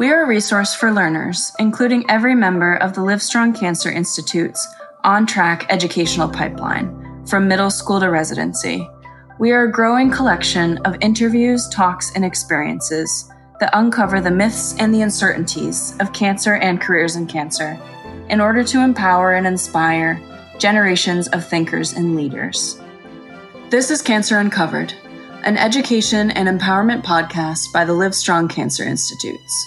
We are a resource for learners, including every member of the Livestrong Cancer Institute's on track educational pipeline, from middle school to residency. We are a growing collection of interviews, talks, and experiences that uncover the myths and the uncertainties of cancer and careers in cancer in order to empower and inspire generations of thinkers and leaders. This is Cancer Uncovered, an education and empowerment podcast by the Livestrong Cancer Institutes.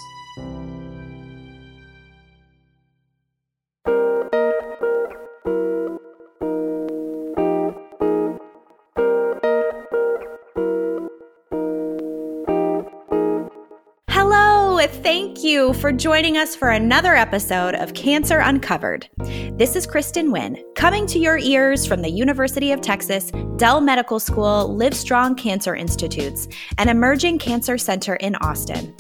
Thank you for joining us for another episode of Cancer Uncovered. This is Kristen Wynn, coming to your ears from the University of Texas, Dell Medical School, Livestrong Cancer Institutes, and Emerging Cancer Center in Austin.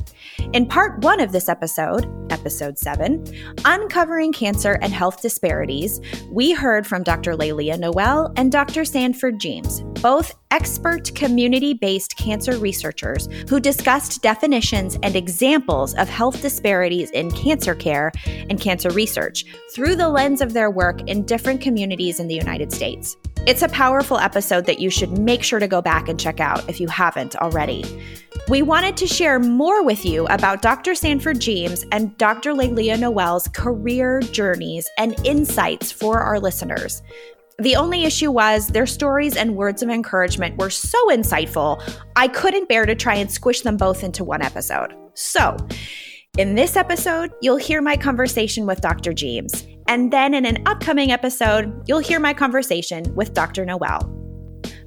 In part one of this episode, episode seven, Uncovering Cancer and Health Disparities, we heard from Dr. Lailea Noel and Dr. Sanford James, both expert community based cancer researchers who discussed definitions and examples of health disparities in cancer care and cancer research through the lens of their work in different communities in the United States. It's a powerful episode that you should make sure to go back and check out if you haven't already. We wanted to share more with you about Dr. Sanford James and Dr. Lailea Noel's career journeys and insights for our listeners. The only issue was their stories and words of encouragement were so insightful, I couldn't bear to try and squish them both into one episode. So, in this episode, you'll hear my conversation with Dr. James. And then in an upcoming episode, you'll hear my conversation with Dr. Noel.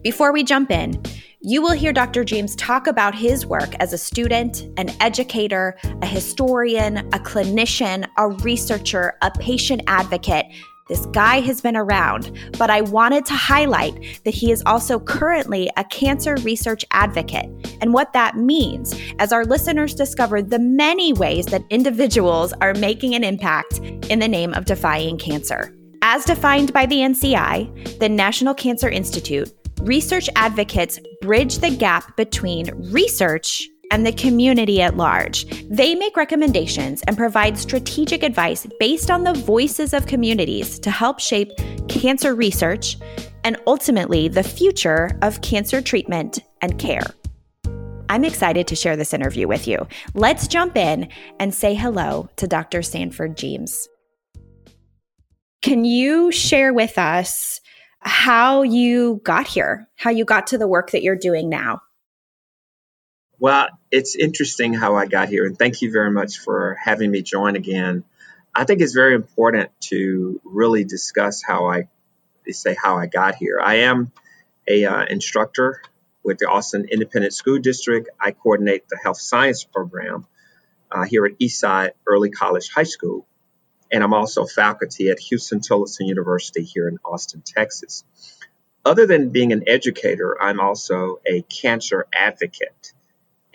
Before we jump in, you will hear Dr. James talk about his work as a student, an educator, a historian, a clinician, a researcher, a patient advocate, this guy has been around, but I wanted to highlight that he is also currently a cancer research advocate and what that means as our listeners discover the many ways that individuals are making an impact in the name of defying cancer. As defined by the NCI, the National Cancer Institute, research advocates bridge the gap between research and the community at large. They make recommendations and provide strategic advice based on the voices of communities to help shape cancer research and ultimately the future of cancer treatment and care. I'm excited to share this interview with you. Let's jump in and say hello to Dr. Sanford James. Can you share with us how you got here, how you got to the work that you're doing now? Well, it's interesting how I got here, and thank you very much for having me join again. I think it's very important to really discuss how I say how I got here. I am a uh, instructor with the Austin Independent School District. I coordinate the health science program uh, here at Eastside Early College High School, and I'm also faculty at Huston Tillotson University here in Austin, Texas. Other than being an educator, I'm also a cancer advocate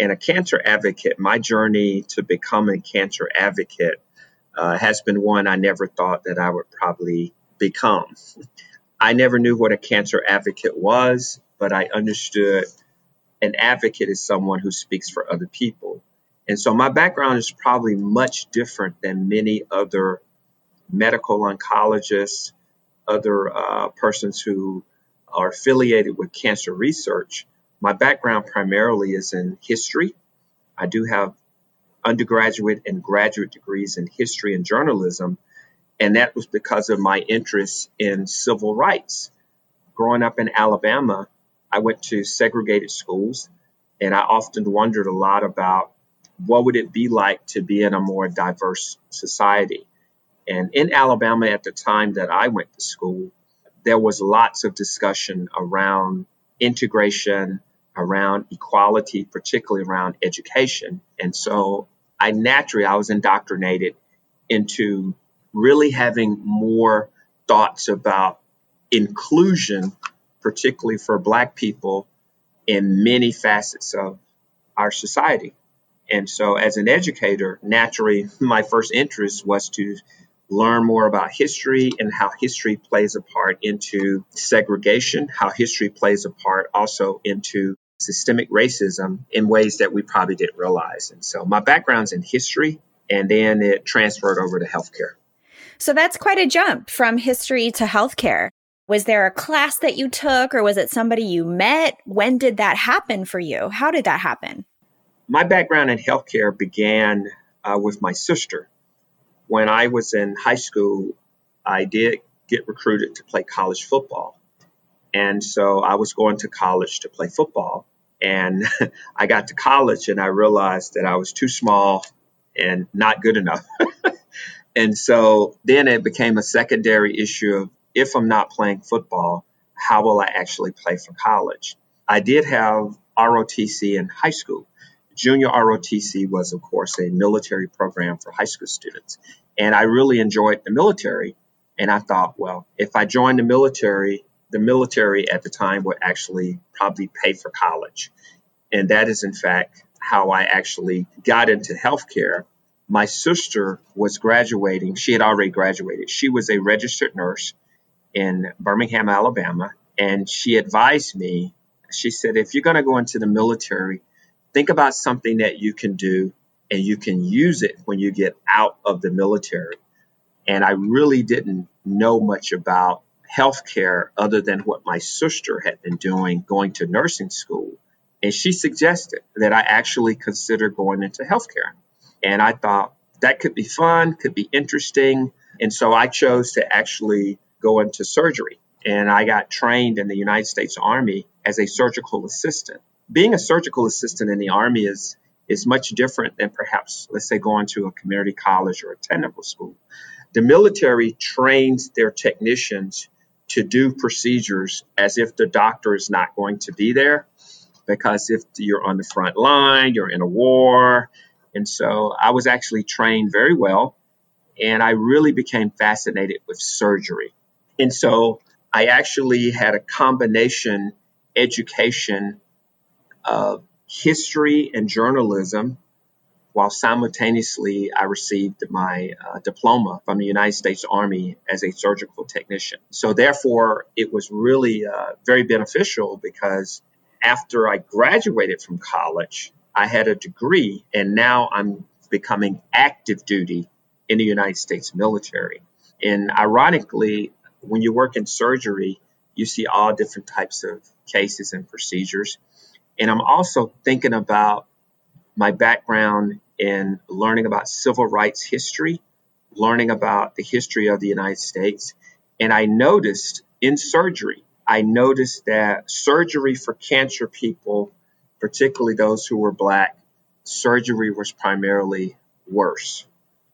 and a cancer advocate, my journey to become a cancer advocate uh, has been one I never thought that I would probably become. I never knew what a cancer advocate was, but I understood an advocate is someone who speaks for other people. And so my background is probably much different than many other medical oncologists, other uh, persons who are affiliated with cancer research. My background primarily is in history. I do have undergraduate and graduate degrees in history and journalism, and that was because of my interest in civil rights. Growing up in Alabama, I went to segregated schools, and I often wondered a lot about what would it be like to be in a more diverse society. And in Alabama at the time that I went to school, there was lots of discussion around integration, around equality, particularly around education. And so I naturally, I was indoctrinated into really having more thoughts about inclusion, particularly for Black people in many facets of our society. And so, as an educator, naturally, my first interest was to learn more about history and how history plays a part into segregation, how history plays a part also into systemic racism in ways that we probably didn't realize. And so my background's in history, and then it transferred over to healthcare. So that's quite a jump from history to healthcare. Was there a class that you took, or was it somebody you met? When did that happen for you? How did that happen? My background in healthcare began uh, with my sister. When I was in high school, I did get recruited to play college football. And so I was going to college to play football. And I got to college and I realized that I was too small and not good enough. and so then it became a secondary issue of if I'm not playing football, how will I actually play for college? I did have ROTC in high school. Junior ROTC was, of course, a military program for high school students. And I really enjoyed the military. And I thought, well, if I join the military, the military at the time would actually probably pay for college. And that is, in fact, how I actually got into healthcare. My sister was graduating. She had already graduated. She was a registered nurse in Birmingham, Alabama. And she advised me, she said, if you're going to go into the military, think about something that you can do and you can use it when you get out of the military. And I really didn't know much about healthcare other than what my sister had been doing, going to nursing school. And she suggested that I actually consider going into healthcare. And I thought that could be fun, could be interesting. And so I chose to actually go into surgery. And I got trained in the United States Army as a surgical assistant. Being a surgical assistant in the Army is is much different than perhaps, let's say, going to a community college or a technical school. The military trains their technicians to do procedures as if the doctor is not going to be there because if you're on the front line, you're in a war. And so I was actually trained very well and I really became fascinated with surgery. And so I actually had a combination education of history and journalism while simultaneously I received my uh, diploma from the United States Army as a surgical technician. So, therefore, it was really uh, very beneficial because after I graduated from college, I had a degree, and now I'm becoming active duty in the United States military. And ironically, when you work in surgery, you see all different types of cases and procedures. And I'm also thinking about my background in learning about civil rights history, learning about the history of the United States. And I noticed in surgery, I noticed that surgery for cancer people, particularly those who were black, surgery was primarily worse.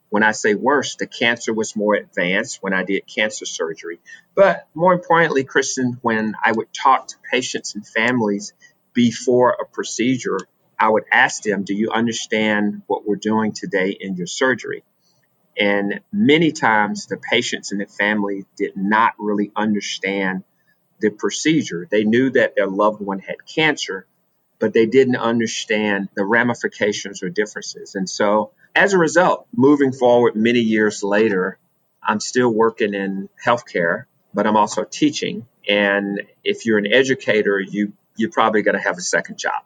When I say worse, the cancer was more advanced when I did cancer surgery. But more importantly, Kristen, when I would talk to patients and families before a procedure, I would ask them, Do you understand what we're doing today in your surgery? And many times the patients and the family did not really understand the procedure. They knew that their loved one had cancer, but they didn't understand the ramifications or differences. And so, as a result, moving forward many years later, I'm still working in healthcare, but I'm also teaching. And if you're an educator, you you're probably going to have a second job.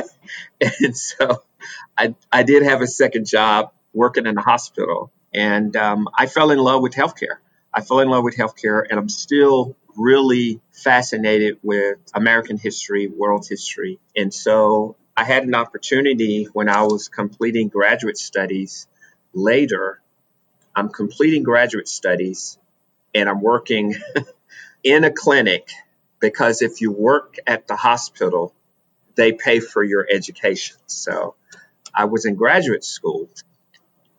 and so I, I did have a second job working in a hospital. And um, I fell in love with healthcare. I fell in love with healthcare, and I'm still really fascinated with American history, world history. And so I had an opportunity when I was completing graduate studies later. I'm completing graduate studies and I'm working in a clinic because if you work at the hospital, they pay for your education. So I was in graduate school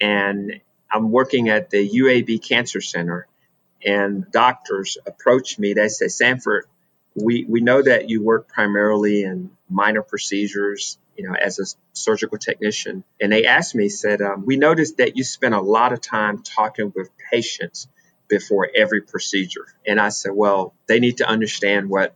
and I'm working at the UAB Cancer Center, and doctors approached me. They said, Sanford, we, we know that you work primarily in minor procedures, you know, as a surgical technician. And they asked me, said, um, we noticed that you spend a lot of time talking with patients before every procedure. And I said, well, they need to understand what,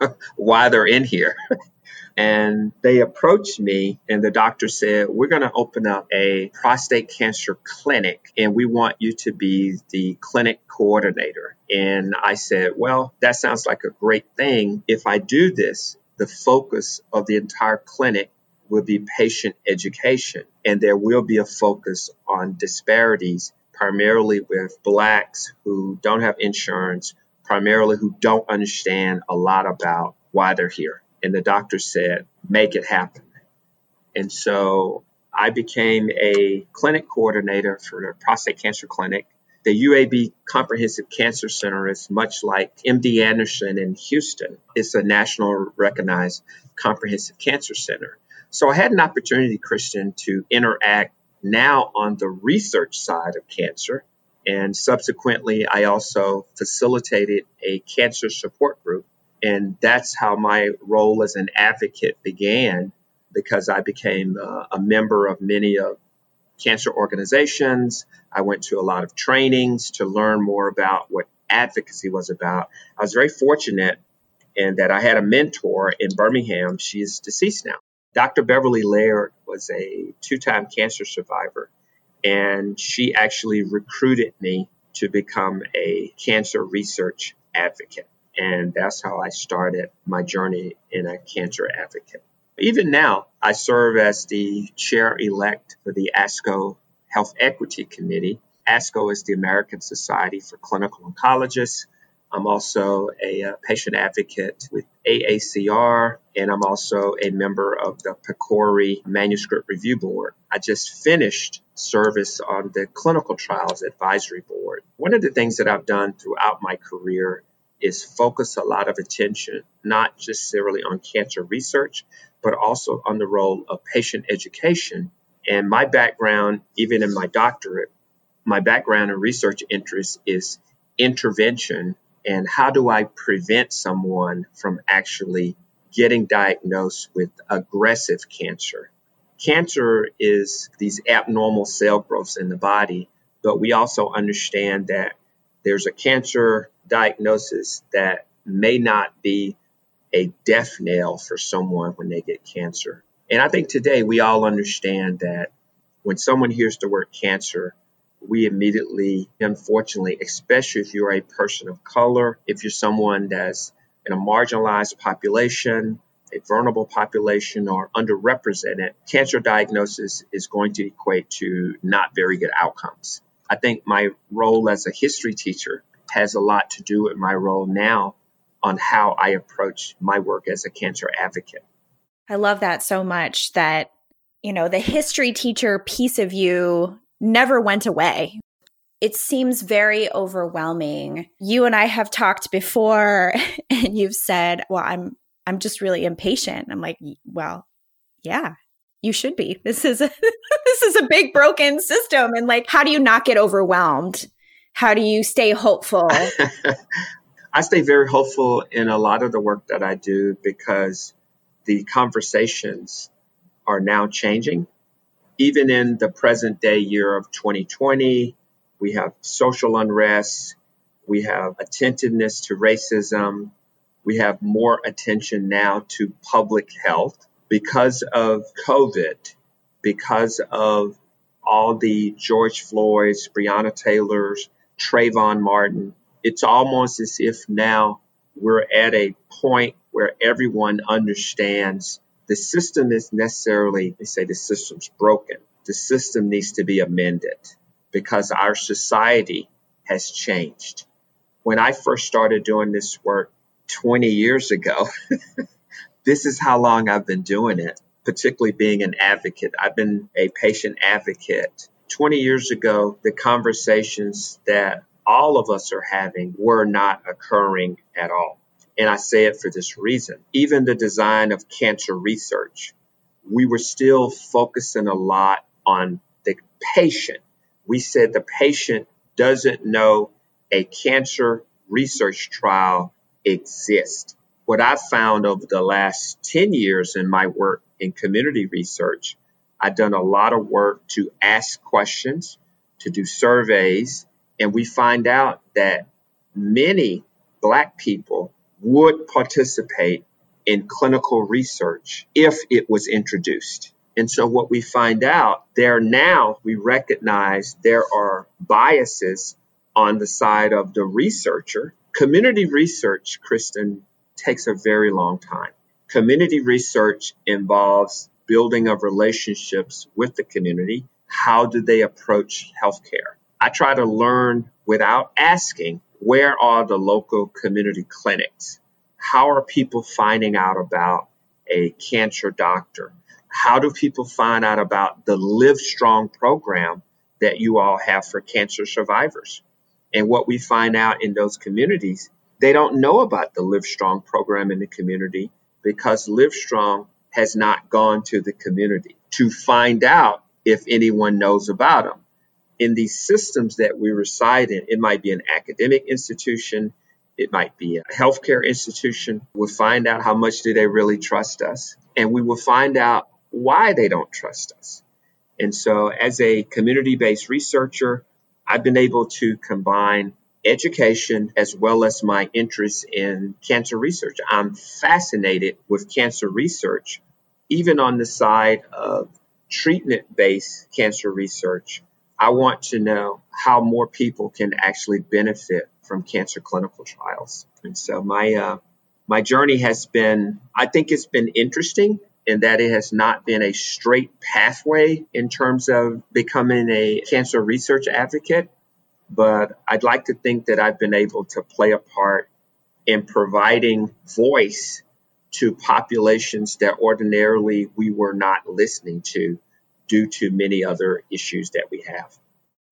why they're in here. and they approached me and the doctor said, we're going to open up a prostate cancer clinic and we want you to be the clinic coordinator. And I said, well, that sounds like a great thing. If I do this, the focus of the entire clinic will be patient education, and there will be a focus on disparities, primarily with Blacks who don't have insurance, primarily who don't understand a lot about why they're here. And the doctor said, make it happen. And so I became a clinic coordinator for the prostate cancer clinic. The UAB Comprehensive Cancer Center is much like MD Anderson in Houston. It's a national recognized comprehensive cancer center. So I had an opportunity, Kristen, to interact now on the research side of cancer. And subsequently, I also facilitated a cancer support group. And that's how my role as an advocate began because I became uh, a member of many of cancer organizations. I went to a lot of trainings to learn more about what advocacy was about. I was very fortunate in that I had a mentor in Birmingham. She is deceased now. Dr. Beverly Laird was a two time cancer survivor, and she actually recruited me to become a cancer research advocate. And that's how I started my journey in a cancer advocate. Even now, I serve as the chair elect for the ASCO Health Equity Committee. ASCO is the American Society for Clinical Oncologists. I'm also a, a uh, patient advocate with AACR, and I'm also a member of the PCORI Manuscript Review Board. I just finished service on the Clinical Trials Advisory Board. One of the things that I've done throughout my career is focus a lot of attention, not just necessarily on cancer research, but also on the role of patient education. And my background, even in my doctorate, my background and research interest is intervention and how do I prevent someone from actually getting diagnosed with aggressive cancer. Cancer is these abnormal cell growths in the body, but we also understand that there's a cancer diagnosis that may not be a death nail for someone when they get cancer. And I think today we all understand that when someone hears the word cancer, we immediately, unfortunately, especially if you're a person of color, if you're someone that's in a marginalized population, a vulnerable population, or underrepresented, cancer diagnosis is going to equate to not very good outcomes. I think my role as a history teacher has a lot to do with my role now on how I approach my work as a cancer advocate. I love that so much that, you know, the history teacher piece of you never went away. It seems very overwhelming. You and I have talked before and you've said, "Well, I'm I'm just really impatient." I'm like, "Well, yeah, you should be. This is a, this is a big broken system and like how do you not get overwhelmed? How do you stay hopeful?" I stay very hopeful in a lot of the work that I do because the conversations are now changing. Even in the present day year of 2020, we have social unrest, we have attentiveness to racism, we have more attention now to public health because of COVID, because of all the George Floyd's, Breonna Taylor's, Trayvon Martin, it's almost as if now we're at a point where everyone understands the system is necessarily, they say the system's broken. The system needs to be amended because our society has changed. When I first started doing this work 20 years ago, this is how long I've been doing it, particularly being an advocate. I've been a patient advocate. 20 years ago, the conversations that all of us are having were not occurring at all. And I say it for this reason. Even the design of cancer research, we were still focusing a lot on the patient. We said the patient doesn't know a cancer research trial exists. What I've found over the last 10 years in my work in community research, I've done a lot of work to ask questions, to do surveys, and we find out that many Black people would participate in clinical research if it was introduced. And so, what we find out there now, we recognize there are biases on the side of the researcher. Community research, Kristen, takes a very long time. Community research involves building of relationships with the community. How do they approach healthcare? I try to learn without asking where are the local community clinics? How are people finding out about a cancer doctor? How do people find out about the Live Strong program that you all have for cancer survivors? And what we find out in those communities, they don't know about the Live Strong program in the community because Live Strong has not gone to the community to find out if anyone knows about them. In these systems that we reside in, it might be an academic institution, it might be a healthcare institution. We'll find out how much do they really trust us, and we will find out why they don't trust us. And so, as a community based researcher, I've been able to combine education as well as my interest in cancer research. I'm fascinated with cancer research, even on the side of treatment based cancer research. I want to know how more people can actually benefit from cancer clinical trials. And so my uh, my journey has been, I think it's been interesting in that it has not been a straight pathway in terms of becoming a cancer research advocate. But I'd like to think that I've been able to play a part in providing voice to populations that ordinarily we were not listening to due to many other issues that we have.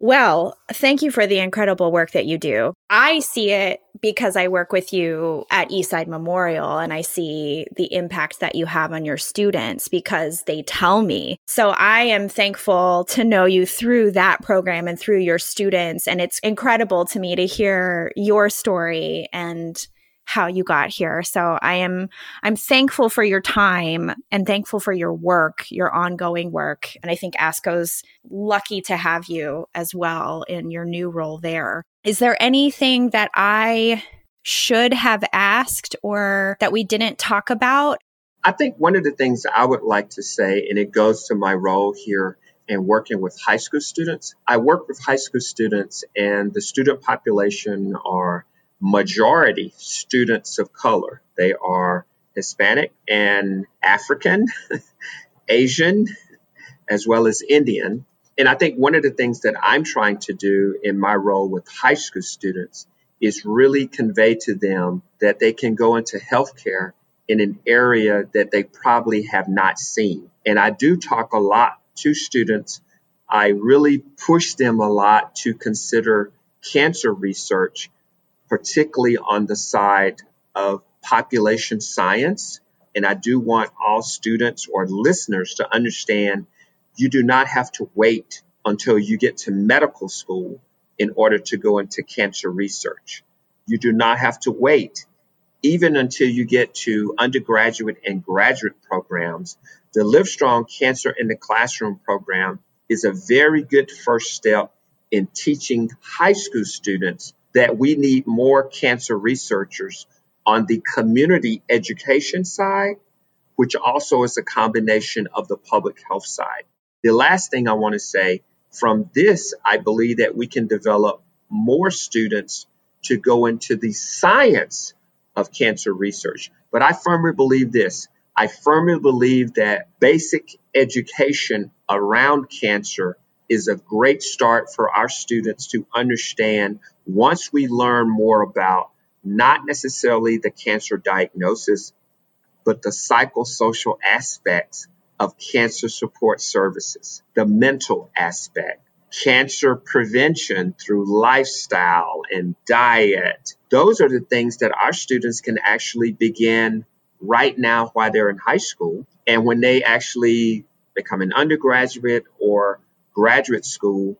Well, thank you for the incredible work that you do. I see it because I work with you at Eastside Memorial and I see the impact that you have on your students because they tell me. So I am thankful to know you through that program and through your students. And it's incredible to me to hear your story and how you got here. So I am I'm thankful for your time and thankful for your work, your ongoing work. And I think ASCO's lucky to have you as well in your new role there. Is there anything that I should have asked or that we didn't talk about? I think one of the things I would like to say, and it goes to my role here in working with high school students. I work with high school students, and the student population are majority students of color. They are Hispanic and African, Asian, as well as Indian. And I think one of the things that I'm trying to do in my role with high school students is really convey to them that they can go into healthcare in an area that they probably have not seen. And I do talk a lot to students. I really push them a lot to consider cancer research particularly on the side of population science. And I do want all students or listeners to understand you do not have to wait until you get to medical school in order to go into cancer research. You do not have to wait even until you get to undergraduate and graduate programs. The Livestrong Cancer in the Classroom program is a very good first step in teaching high school students that we need more cancer researchers on the community education side, which also is a combination of the public health side. The last thing I want to say from this, I believe that we can develop more students to go into the science of cancer research. But I firmly believe this. I firmly believe that basic education around cancer is a great start for our students to understand once we learn more about not necessarily the cancer diagnosis, but the psychosocial aspects of cancer support services, the mental aspect, cancer prevention through lifestyle and diet. Those are the things that our students can actually begin right now while they're in high school. And when they actually become an undergraduate or graduate school,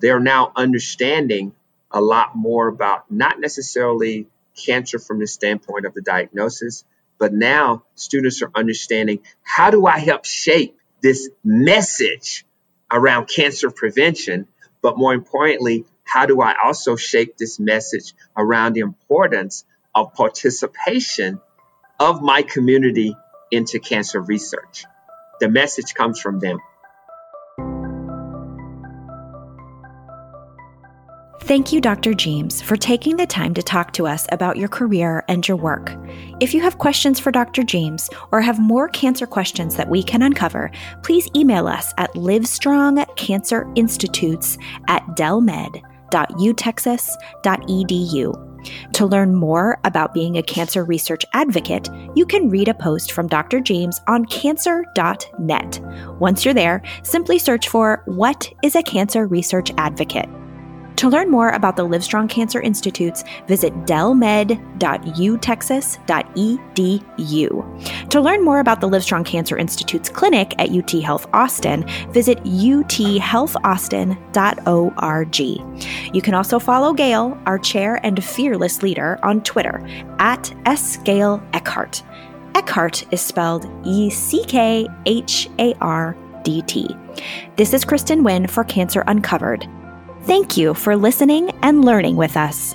they're now understanding a lot more about not necessarily cancer from the standpoint of the diagnosis, but now students are understanding how do I help shape this message around cancer prevention, but more importantly, how do I also shape this message around the importance of participation of my community into cancer research? The message comes from them. Thank you, Dr. James, for taking the time to talk to us about your career and your work. If you have questions for Dr. James or have more cancer questions that we can uncover, please email us at livestrongcancerinstitutes at dellmed.utexas.edu. To learn more about being a cancer research advocate, you can read a post from Dr. James on cancer.net. Once you're there, simply search for What is a Cancer Research Advocate? To learn more about the Livestrong Cancer Institutes, visit dellmed.utexas.edu. To learn more about the Livestrong Cancer Institute's clinic at UT Health Austin, visit uthealthaustin.org. You can also follow Gail, our chair and fearless leader, on Twitter at sgail Eckhardt. Eckhardt is spelled E C K H A R D T. This is Kristen Wynn for Cancer Uncovered. Thank you for listening and learning with us.